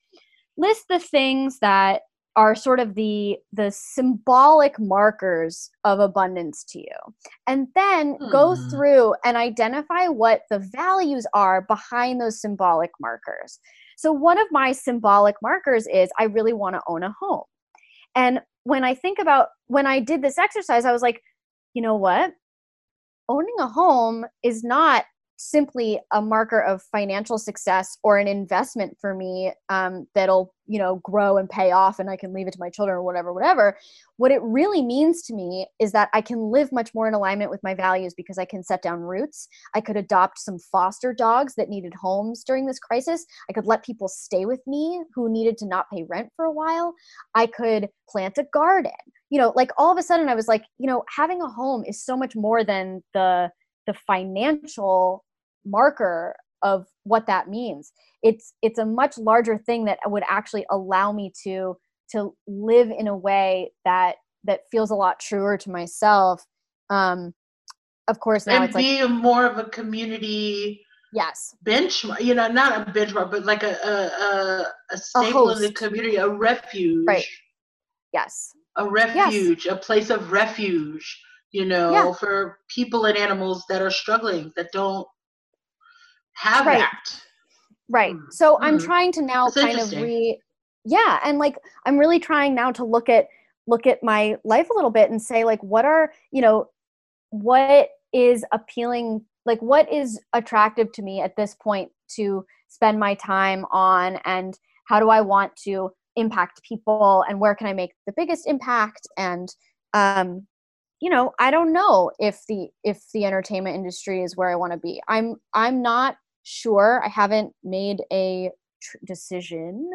list the things that are sort of the the symbolic markers of abundance to you. And then go Hmm. through and identify what the values are behind those symbolic markers. So one of my symbolic markers is i really want to own a home and when i think about when i did this exercise i was like you know what? Owning a home is not simply a marker of financial success or an investment for me um, that'll you know grow and pay off and i can leave it to my children or whatever whatever. What it really means to me is that i can live much more in alignment with my values because i can set down roots. I could adopt some foster dogs that needed homes during this crisis. I could let people stay with me who needed to not pay rent for a while. I could plant a garden. You know like all of a sudden i was like you know having a home is so much more than the the financial marker of what that means. It's it's a much larger thing that would actually allow me to to live in a way that that feels a lot truer to myself. Um of course now and it's like be a more of a community yes. benchmark you know not a benchmark but like a a, a, staple in the community a refuge. Right. yes. A refuge a place of refuge you know Yeah. for people and animals that are struggling that don't have Right. that Right. Mm, So I'm mm. trying to now That's kind of re Yeah, and like I'm really trying now to look at look at my life a little bit and say like what are, you know, what is appealing like what is attractive to me at this point to spend my time on and how do I want to impact people and where can I make the biggest impact and um you know, I don't know if the if the entertainment industry is where I want to be. I'm I'm not sure. I haven't made a tr- decision.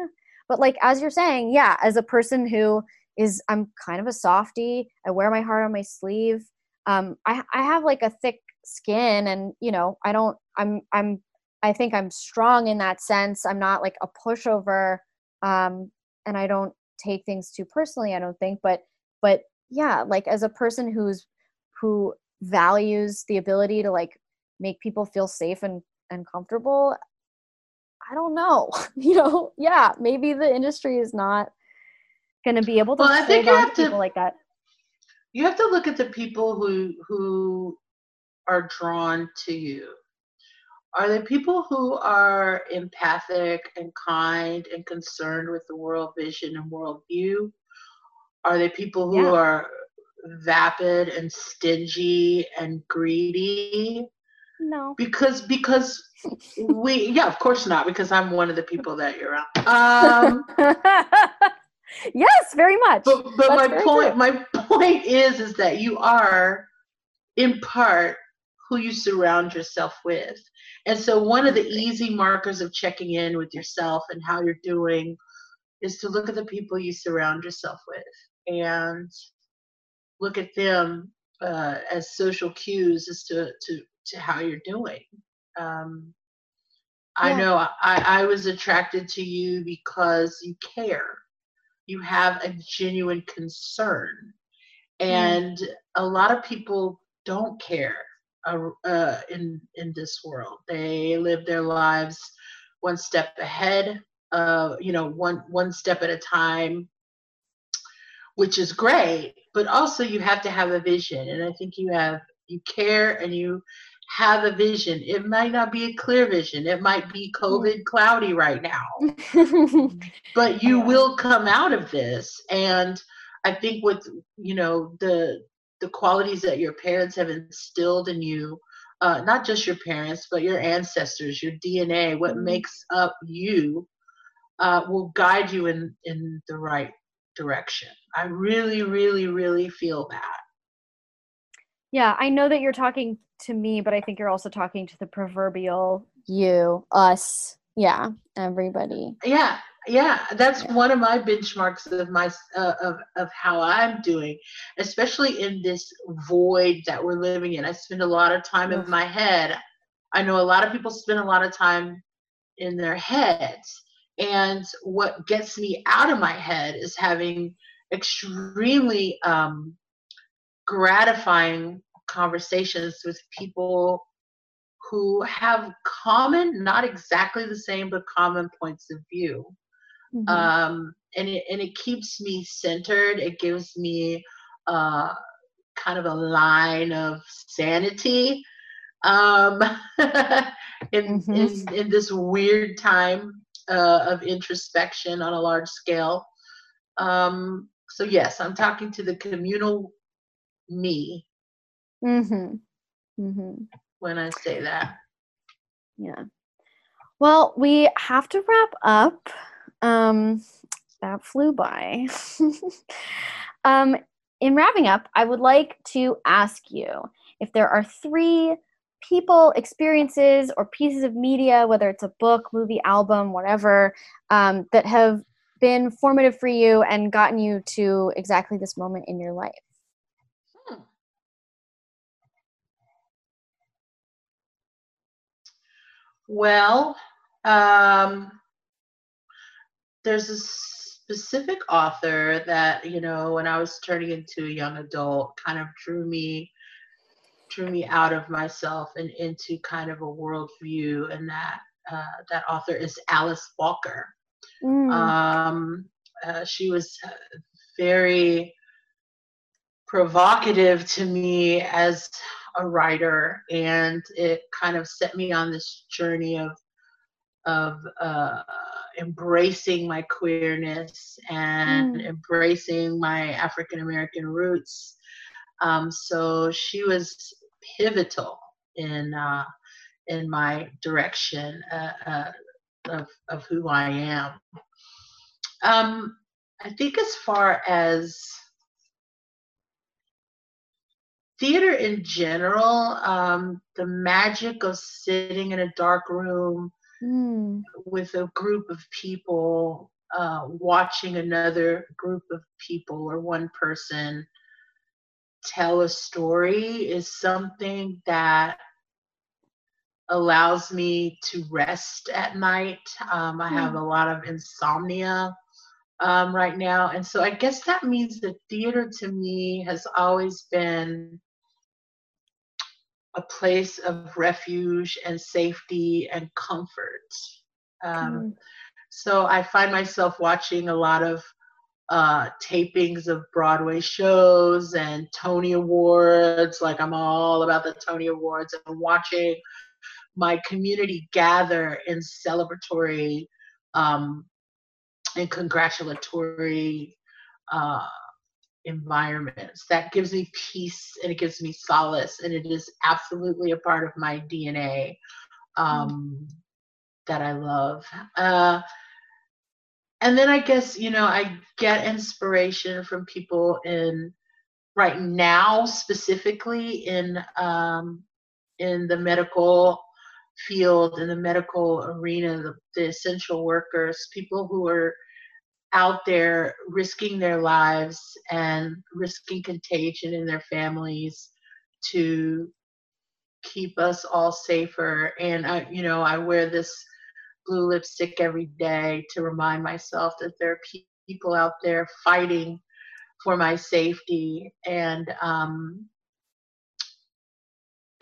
But like as you're saying, yeah, as a person who is I'm kind of a softie. I wear my heart on my sleeve. Um I I have like a thick skin and, you know, I don't I'm I'm I think I'm strong in that sense. I'm not like a pushover um and I don't take things too personally, I don't think, but but yeah, like as a person who's who values the ability to like make people feel safe and and comfortable i don't know you know yeah maybe the industry is not going to be able to Well, I think you have to to- people like that. You have to look at the people who who are drawn to you. Are they people who are empathic and kind and concerned with the world vision and world view are they people who Yeah. are vapid and stingy and greedy no because because we yeah of course not because i'm one of the people that you're around um yes, very much. But but That's my point true. my point is is that you are in part who you surround yourself with. And so one of the easy markers of checking in with yourself and how you're doing is to look at the people you surround yourself with and look at them uh, as social cues as to, to, to how you're doing. Um, I know I, I was attracted to you because you care. You have a genuine concern. And a lot of people don't care uh, uh, in, in this world. They live their lives one step ahead, uh, you know, one, one step at a time, which is great. But also you have to have a vision. And I think you have, you care and you have a vision. It might not be a clear vision. It might be COVID cloudy right now, but you will come out of this. And I think with you know the the qualities that your parents have instilled in you, uh, not just your parents, but your ancestors, your DNA, what Mhm. makes up you, uh, will guide you in in the right direction. I really, really, really feel that. Yeah, I know that you're talking to me, but I think you're also talking to the proverbial you, us. Yeah, everybody. Yeah, yeah, that's Yeah. one of my benchmarks of my uh, of of how I'm doing, especially in this void that we're living in. I spend a lot of time Oof. in my head. I know a lot of people spend a lot of time in their heads, and what gets me out of my head is having extremely um, gratifying conversations with people who have common, not exactly the same, but common points of view Mhm. um, and it and it keeps me centered. It gives me uh, kind of a line of sanity um, in, Mhm. in in this weird time uh, of introspection on a large scale. Um, so yes, I'm talking to the communal me Mhm. Mhm. when I say that. Yeah. Well, we have to wrap up. Um, that flew by. um, in wrapping up, I would like to ask you if there are three people, experiences, or pieces of media, whether it's a book, movie, album, whatever, um, that have been formative for you and gotten you to exactly this moment in your life. Hmm. Well, um, there's a specific author that you know when I was turning into a young adult kind of drew me drew me out of myself and into kind of a worldview, and that uh, that author is Alice Walker. Mm, Um, uh, she was uh, very provocative to me as a writer, and it kind of set me on this journey of of uh, embracing my queerness and Mm. embracing my African American roots. Um, so she was pivotal in uh, in my direction uh, uh, of of who I am. Um, I think as far as theater in general, um, the magic of sitting in a dark room mm, with a group of people, uh, watching another group of people or one person tell a story is something that allows me to rest at night. Um, I have Hmm. a lot of insomnia um, right now. And so I guess that means that theater to me has always been a place of refuge and safety and comfort. Um, mm. so I find myself watching a lot of uh, tapings of Broadway shows and Tony Awards. Like I'm all about the Tony Awards and watching my community gather in celebratory um, and congratulatory uh, environments. That gives me peace and it gives me solace, and it is absolutely a part of my DNA um, that I love. Uh, and then I guess, you know, I get inspiration from people in right now, specifically in um, in the medical field, in the medical arena, the, the essential workers, people who are out there risking their lives and risking contagion in their families to keep us all safer. And I, you know, I wear this blue lipstick every day to remind myself that there are pe- people out there fighting for my safety and um,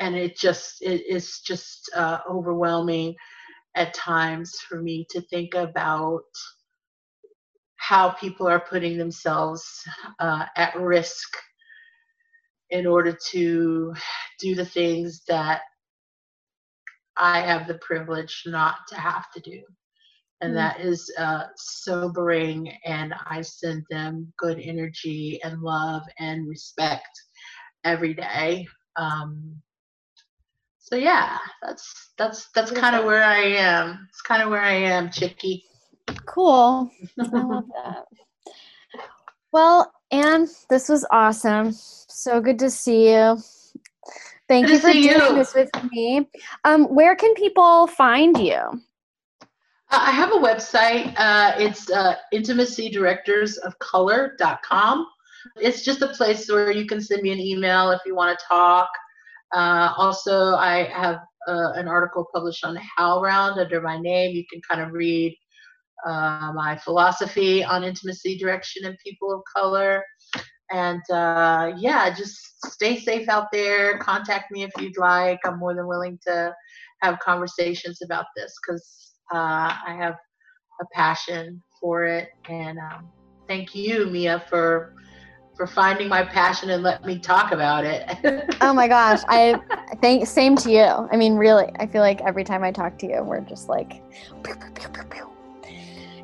and it just it is just uh, overwhelming at times for me to think about how people are putting themselves uh, at risk in order to do the things that I have the privilege not to have to do. And mm. that is uh, sobering, and I send them good energy and love and respect every day. Um, so yeah, that's that's that's kind of where I am. It's kind of where I am, Chicky. Cool. I love that. Well, Ann, this was awesome. So good to see you. Thank Good you for doing you. this with me. Um, where can people find you? Uh, I have a website. Uh, it's uh, intimacydirectorsofcolor.com. It's just a place where you can send me an email if you want to talk. Uh, also, I have uh, an article published on HowlRound under my name. You can kind of read uh, my philosophy on intimacy direction and people of color. And uh, yeah, just stay safe out there. Contact me if you'd like. I'm more than willing to have conversations about this because uh, I have a passion for it. And um, thank you, Mia, for for finding my passion and let me talk about it. oh my gosh, I think same to you. I mean, really, I feel like every time I talk to you, we're just like, pew, pew, pew,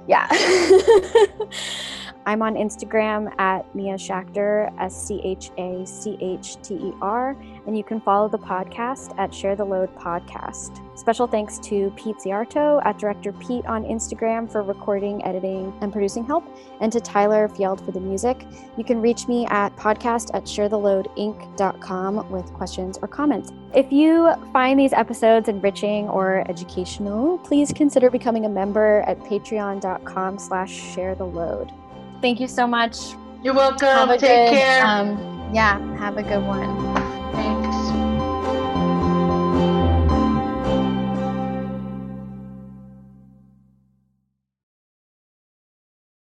yeah. I'm on Instagram at Mia Schachter, S C H A C H T E R, and you can follow the podcast at Share the Load Podcast. Special thanks to Pete Szijarto at Director Pete on Instagram for recording, editing, and producing help, and to Tyler Fjeld for the music. You can reach me at podcast at sharetheloadinc.com with questions or comments. If you find these episodes enriching or educational, please consider becoming a member at patreon.com slash share the load. Thank you so much. You're welcome. Take good, care. Um, yeah, have a good one. Thanks.